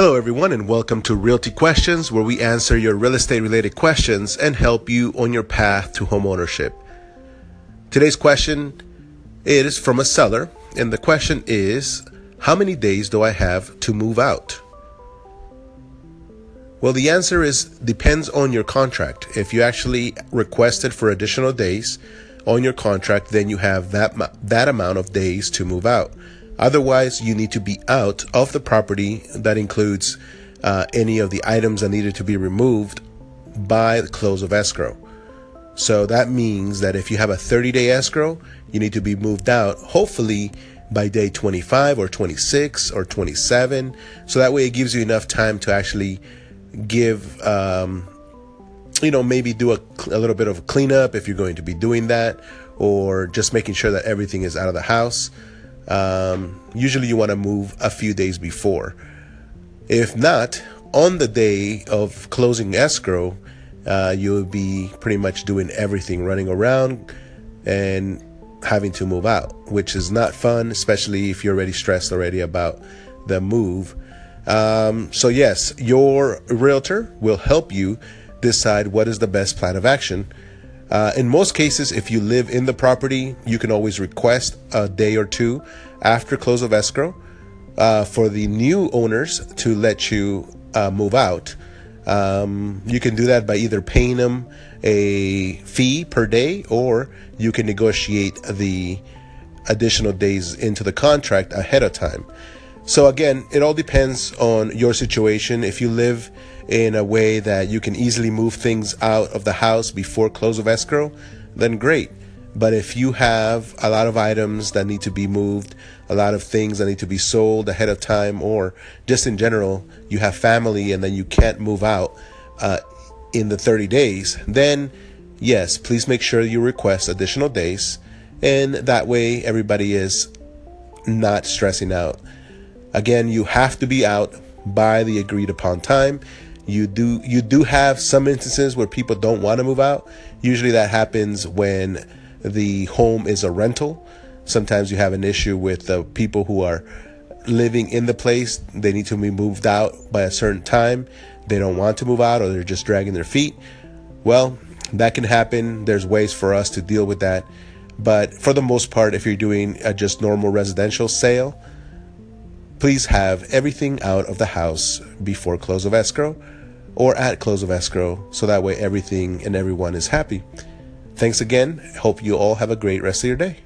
Hello, everyone, and welcome to Realty Questions, where we answer your real estate related questions and help you on your path to homeownership. Today's question is from a seller, and the question is How many days do I have to move out? Well, the answer is depends on your contract. If you actually requested for additional days on your contract, then you have that, that amount of days to move out. Otherwise, you need to be out of the property. That includes uh, any of the items that needed to be removed by the close of escrow. So that means that if you have a 30 day escrow, you need to be moved out, hopefully by day 25 or 26 or 27. So that way it gives you enough time to actually give, um, you know, maybe do a, a little bit of cleanup if you're going to be doing that, or just making sure that everything is out of the house. Um, usually you want to move a few days before. If not, on the day of closing escrow, uh, you'll be pretty much doing everything, running around and having to move out, which is not fun, especially if you're already stressed already about the move. Um, so, yes, your realtor will help you decide what is the best plan of action uh, in most cases, if you live in the property, you can always request a day or two after close of escrow uh, for the new owners to let you uh, move out. Um, you can do that by either paying them a fee per day or you can negotiate the additional days into the contract ahead of time. So, again, it all depends on your situation. If you live in a way that you can easily move things out of the house before close of escrow, then great. But if you have a lot of items that need to be moved, a lot of things that need to be sold ahead of time, or just in general, you have family and then you can't move out uh, in the 30 days, then yes, please make sure you request additional days. And that way, everybody is not stressing out. Again, you have to be out by the agreed upon time. You do you do have some instances where people don't want to move out. Usually that happens when the home is a rental. Sometimes you have an issue with the people who are living in the place. They need to be moved out by a certain time. They don't want to move out or they're just dragging their feet. Well, that can happen. There's ways for us to deal with that. But for the most part, if you're doing a just normal residential sale, please have everything out of the house before close of escrow or at close of escrow so that way everything and everyone is happy. Thanks again. Hope you all have a great rest of your day.